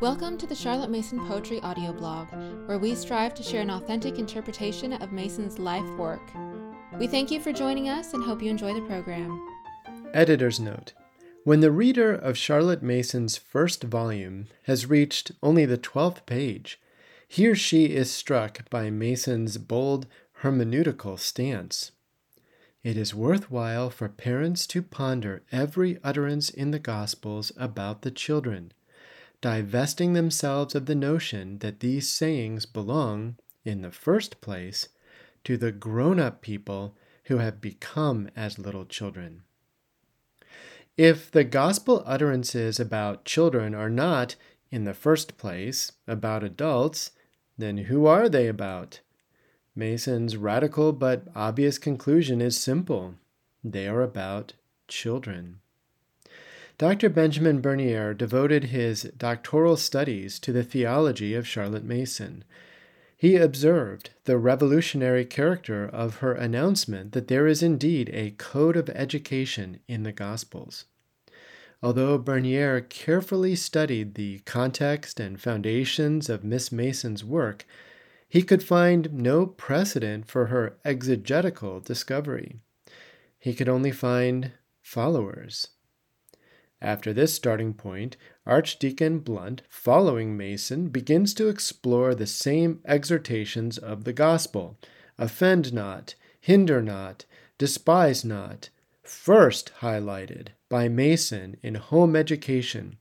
Welcome to the Charlotte Mason Poetry audio blog, where we strive to share an authentic interpretation of Mason's life work. We thank you for joining us and hope you enjoy the program. Editor's note When the reader of Charlotte Mason's first volume has reached only the 12th page, he or she is struck by Mason's bold hermeneutical stance. It is worthwhile for parents to ponder every utterance in the Gospels about the children, divesting themselves of the notion that these sayings belong, in the first place, to the grown up people who have become as little children. If the gospel utterances about children are not, in the first place, about adults, then who are they about? Mason's radical but obvious conclusion is simple they are about children. Dr. Benjamin Bernier devoted his doctoral studies to the theology of Charlotte Mason. He observed the revolutionary character of her announcement that there is indeed a code of education in the Gospels. Although Bernier carefully studied the context and foundations of Miss Mason's work, he could find no precedent for her exegetical discovery. He could only find followers. After this starting point, Archdeacon Blunt, following Mason, begins to explore the same exhortations of the gospel. Offend not, hinder not, despise not, first highlighted by Mason in home education,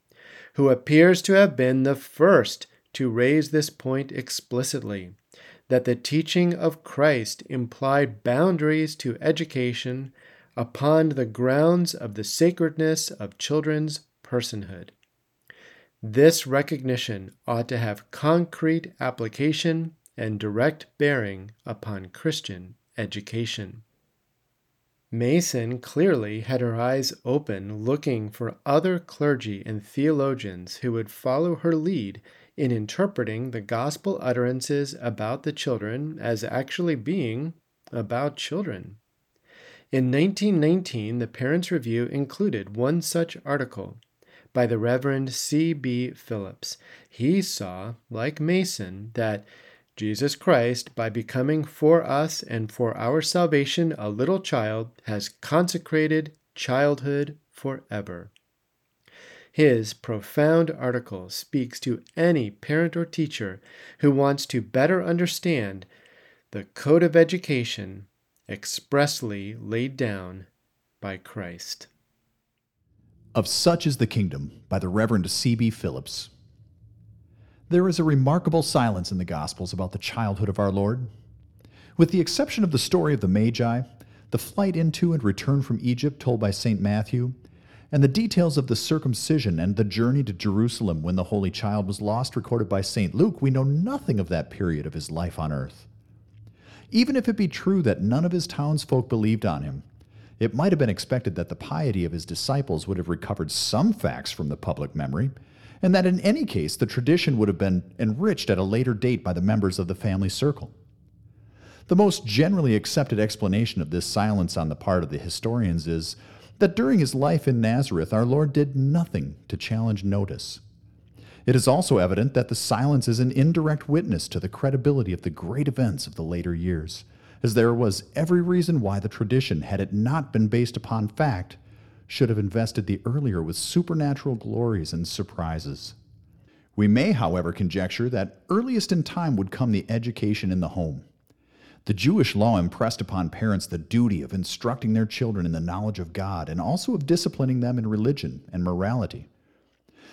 who appears to have been the first to raise this point explicitly that the teaching of Christ implied boundaries to education upon the grounds of the sacredness of children's personhood. This recognition ought to have concrete application and direct bearing upon Christian education. Mason clearly had her eyes open, looking for other clergy and theologians who would follow her lead in interpreting the gospel utterances about the children as actually being about children. In 1919, the Parents' Review included one such article by the Reverend C. B. Phillips. He saw, like Mason, that Jesus Christ, by becoming for us and for our salvation a little child, has consecrated childhood forever. His profound article speaks to any parent or teacher who wants to better understand the code of education expressly laid down by Christ. Of Such is the Kingdom by the Reverend C.B. Phillips. There is a remarkable silence in the Gospels about the childhood of our Lord. With the exception of the story of the Magi, the flight into and return from Egypt told by St. Matthew, and the details of the circumcision and the journey to Jerusalem when the Holy Child was lost, recorded by St. Luke, we know nothing of that period of his life on earth. Even if it be true that none of his townsfolk believed on him, it might have been expected that the piety of his disciples would have recovered some facts from the public memory, and that in any case the tradition would have been enriched at a later date by the members of the family circle. The most generally accepted explanation of this silence on the part of the historians is that during his life in Nazareth, our Lord did nothing to challenge notice. It is also evident that the silence is an indirect witness to the credibility of the great events of the later years, as there was every reason why the tradition, had it not been based upon fact, should have invested the earlier with supernatural glories and surprises. We may, however, conjecture that earliest in time would come the education in the home. The Jewish law impressed upon parents the duty of instructing their children in the knowledge of God and also of disciplining them in religion and morality.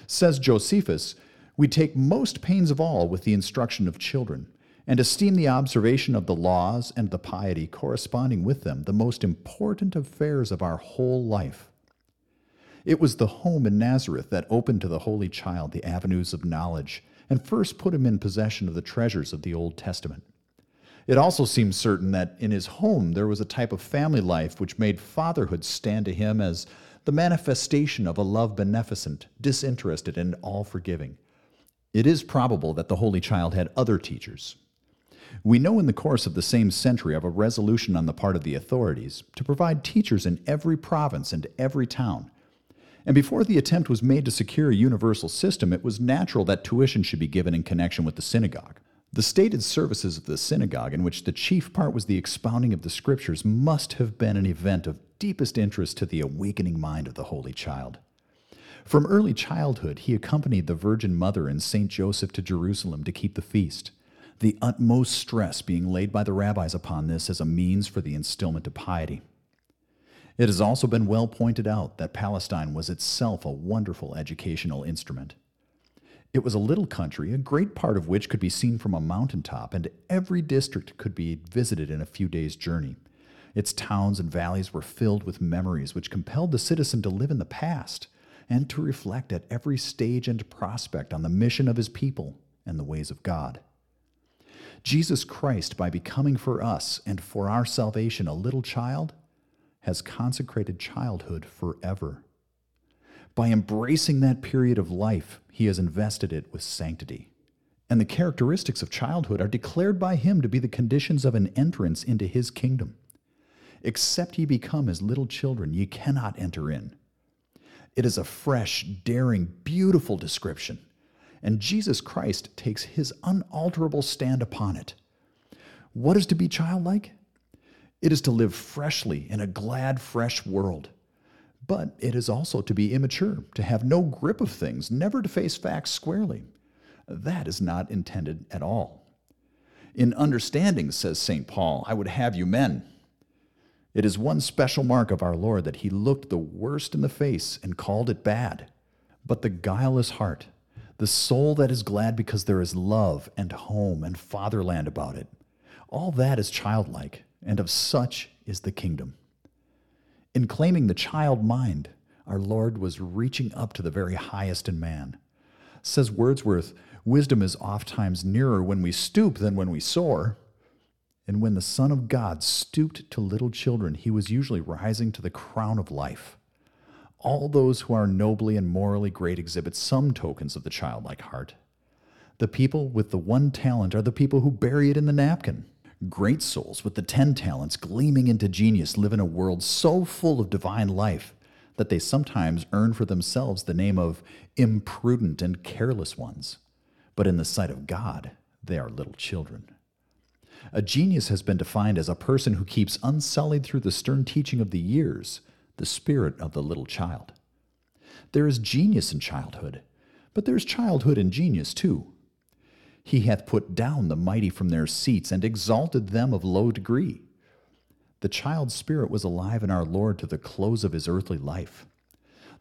Says Josephus, We take most pains of all with the instruction of children, and esteem the observation of the laws and the piety corresponding with them the most important affairs of our whole life. It was the home in Nazareth that opened to the Holy Child the avenues of knowledge and first put him in possession of the treasures of the Old Testament. It also seems certain that in his home there was a type of family life which made fatherhood stand to him as the manifestation of a love beneficent, disinterested, and all forgiving. It is probable that the Holy Child had other teachers. We know in the course of the same century of a resolution on the part of the authorities to provide teachers in every province and every town. And before the attempt was made to secure a universal system, it was natural that tuition should be given in connection with the synagogue. The stated services of the synagogue, in which the chief part was the expounding of the scriptures, must have been an event of deepest interest to the awakening mind of the Holy Child. From early childhood, he accompanied the Virgin Mother and Saint Joseph to Jerusalem to keep the feast, the utmost stress being laid by the rabbis upon this as a means for the instillment of piety. It has also been well pointed out that Palestine was itself a wonderful educational instrument. It was a little country, a great part of which could be seen from a mountaintop, and every district could be visited in a few days' journey. Its towns and valleys were filled with memories which compelled the citizen to live in the past and to reflect at every stage and prospect on the mission of his people and the ways of God. Jesus Christ, by becoming for us and for our salvation a little child, has consecrated childhood forever. By embracing that period of life, he has invested it with sanctity. And the characteristics of childhood are declared by him to be the conditions of an entrance into his kingdom. Except ye become as little children, ye cannot enter in. It is a fresh, daring, beautiful description, and Jesus Christ takes his unalterable stand upon it. What is to be childlike? It is to live freshly in a glad, fresh world. But it is also to be immature, to have no grip of things, never to face facts squarely. That is not intended at all. In understanding, says St. Paul, I would have you men. It is one special mark of our Lord that he looked the worst in the face and called it bad. But the guileless heart, the soul that is glad because there is love and home and fatherland about it, all that is childlike and of such is the kingdom. In claiming the child mind, our Lord was reaching up to the very highest in man. Says Wordsworth, wisdom is oft times nearer when we stoop than when we soar. And when the Son of God stooped to little children, he was usually rising to the crown of life. All those who are nobly and morally great exhibit some tokens of the childlike heart. The people with the one talent are the people who bury it in the napkin. Great souls with the ten talents gleaming into genius live in a world so full of divine life that they sometimes earn for themselves the name of imprudent and careless ones. But in the sight of God, they are little children. A genius has been defined as a person who keeps unsullied through the stern teaching of the years the spirit of the little child. There is genius in childhood, but there is childhood in genius too. He hath put down the mighty from their seats and exalted them of low degree. The child's spirit was alive in our Lord to the close of his earthly life.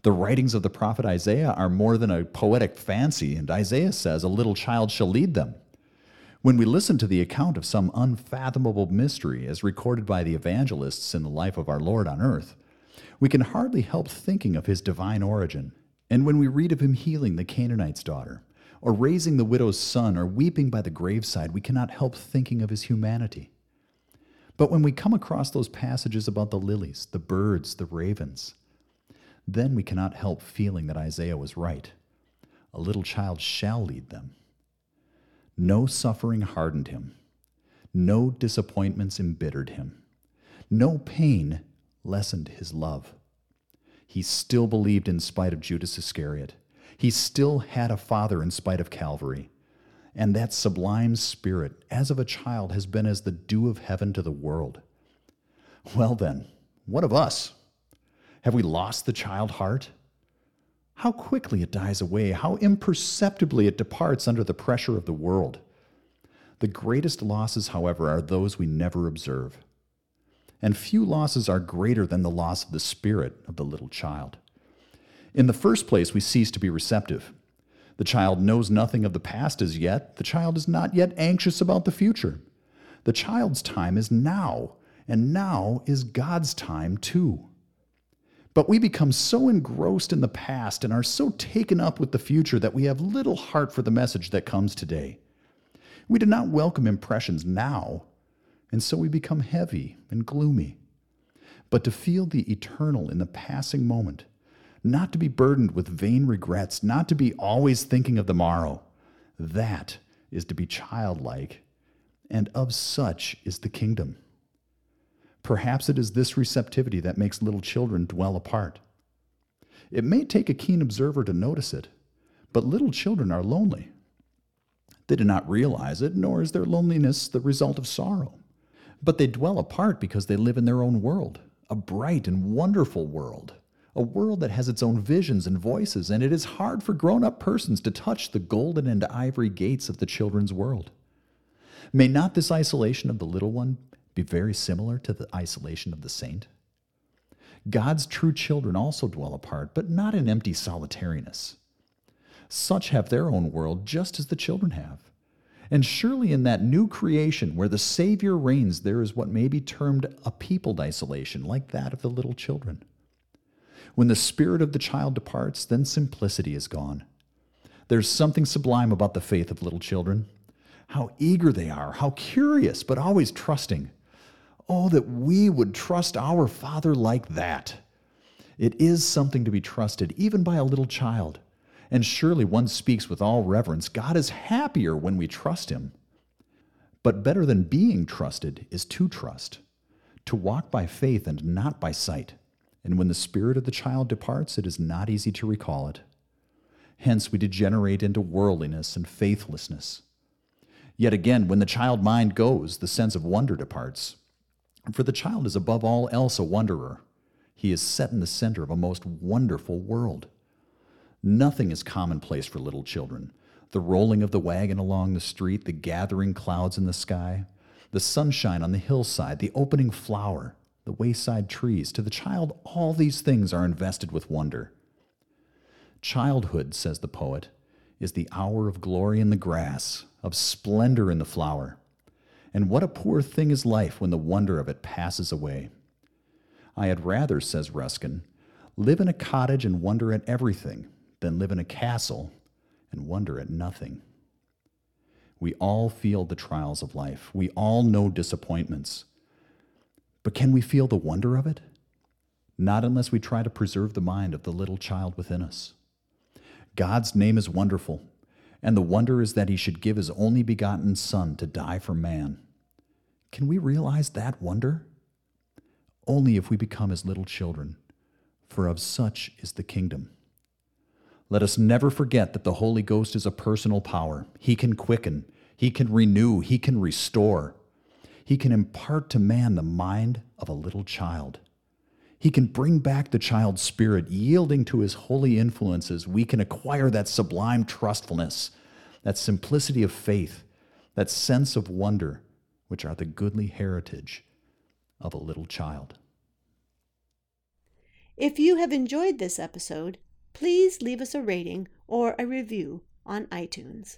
The writings of the prophet Isaiah are more than a poetic fancy, and Isaiah says, A little child shall lead them. When we listen to the account of some unfathomable mystery as recorded by the evangelists in the life of our Lord on earth, we can hardly help thinking of his divine origin. And when we read of him healing the Canaanite's daughter, or raising the widow's son, or weeping by the graveside, we cannot help thinking of his humanity. But when we come across those passages about the lilies, the birds, the ravens, then we cannot help feeling that Isaiah was right. A little child shall lead them. No suffering hardened him. No disappointments embittered him. No pain lessened his love. He still believed in spite of Judas Iscariot. He still had a father in spite of Calvary. And that sublime spirit, as of a child, has been as the dew of heaven to the world. Well, then, what of us? Have we lost the child heart? How quickly it dies away, how imperceptibly it departs under the pressure of the world. The greatest losses, however, are those we never observe. And few losses are greater than the loss of the spirit of the little child. In the first place, we cease to be receptive. The child knows nothing of the past as yet. The child is not yet anxious about the future. The child's time is now, and now is God's time too. But we become so engrossed in the past and are so taken up with the future that we have little heart for the message that comes today. We do not welcome impressions now, and so we become heavy and gloomy. But to feel the eternal in the passing moment, not to be burdened with vain regrets, not to be always thinking of the morrow. That is to be childlike, and of such is the kingdom. Perhaps it is this receptivity that makes little children dwell apart. It may take a keen observer to notice it, but little children are lonely. They do not realize it, nor is their loneliness the result of sorrow. But they dwell apart because they live in their own world, a bright and wonderful world, a world that has its own visions and voices, and it is hard for grown up persons to touch the golden and ivory gates of the children's world. May not this isolation of the little one be very similar to the isolation of the saint? God's true children also dwell apart, but not in empty solitariness. Such have their own world just as the children have. And surely in that new creation where the Savior reigns, there is what may be termed a peopled isolation, like that of the little children. When the spirit of the child departs, then simplicity is gone. There's something sublime about the faith of little children. How eager they are, how curious, but always trusting. Oh, that we would trust our Father like that. It is something to be trusted, even by a little child. And surely one speaks with all reverence God is happier when we trust Him. But better than being trusted is to trust, to walk by faith and not by sight. And when the spirit of the child departs, it is not easy to recall it. Hence, we degenerate into worldliness and faithlessness. Yet again, when the child mind goes, the sense of wonder departs. For the child is above all else a wanderer. He is set in the center of a most wonderful world. Nothing is commonplace for little children. The rolling of the wagon along the street, the gathering clouds in the sky, the sunshine on the hillside, the opening flower, the wayside trees. To the child, all these things are invested with wonder. Childhood, says the poet, is the hour of glory in the grass, of splendor in the flower. And what a poor thing is life when the wonder of it passes away. I had rather, says Ruskin, live in a cottage and wonder at everything than live in a castle and wonder at nothing. We all feel the trials of life. We all know disappointments. But can we feel the wonder of it? Not unless we try to preserve the mind of the little child within us. God's name is wonderful, and the wonder is that he should give his only begotten Son to die for man. Can we realize that wonder? Only if we become as little children, for of such is the kingdom. Let us never forget that the Holy Ghost is a personal power. He can quicken, He can renew, He can restore. He can impart to man the mind of a little child. He can bring back the child's spirit, yielding to his holy influences. We can acquire that sublime trustfulness, that simplicity of faith, that sense of wonder, which are the goodly heritage of a little child. If you have enjoyed this episode, please leave us a rating or a review on iTunes.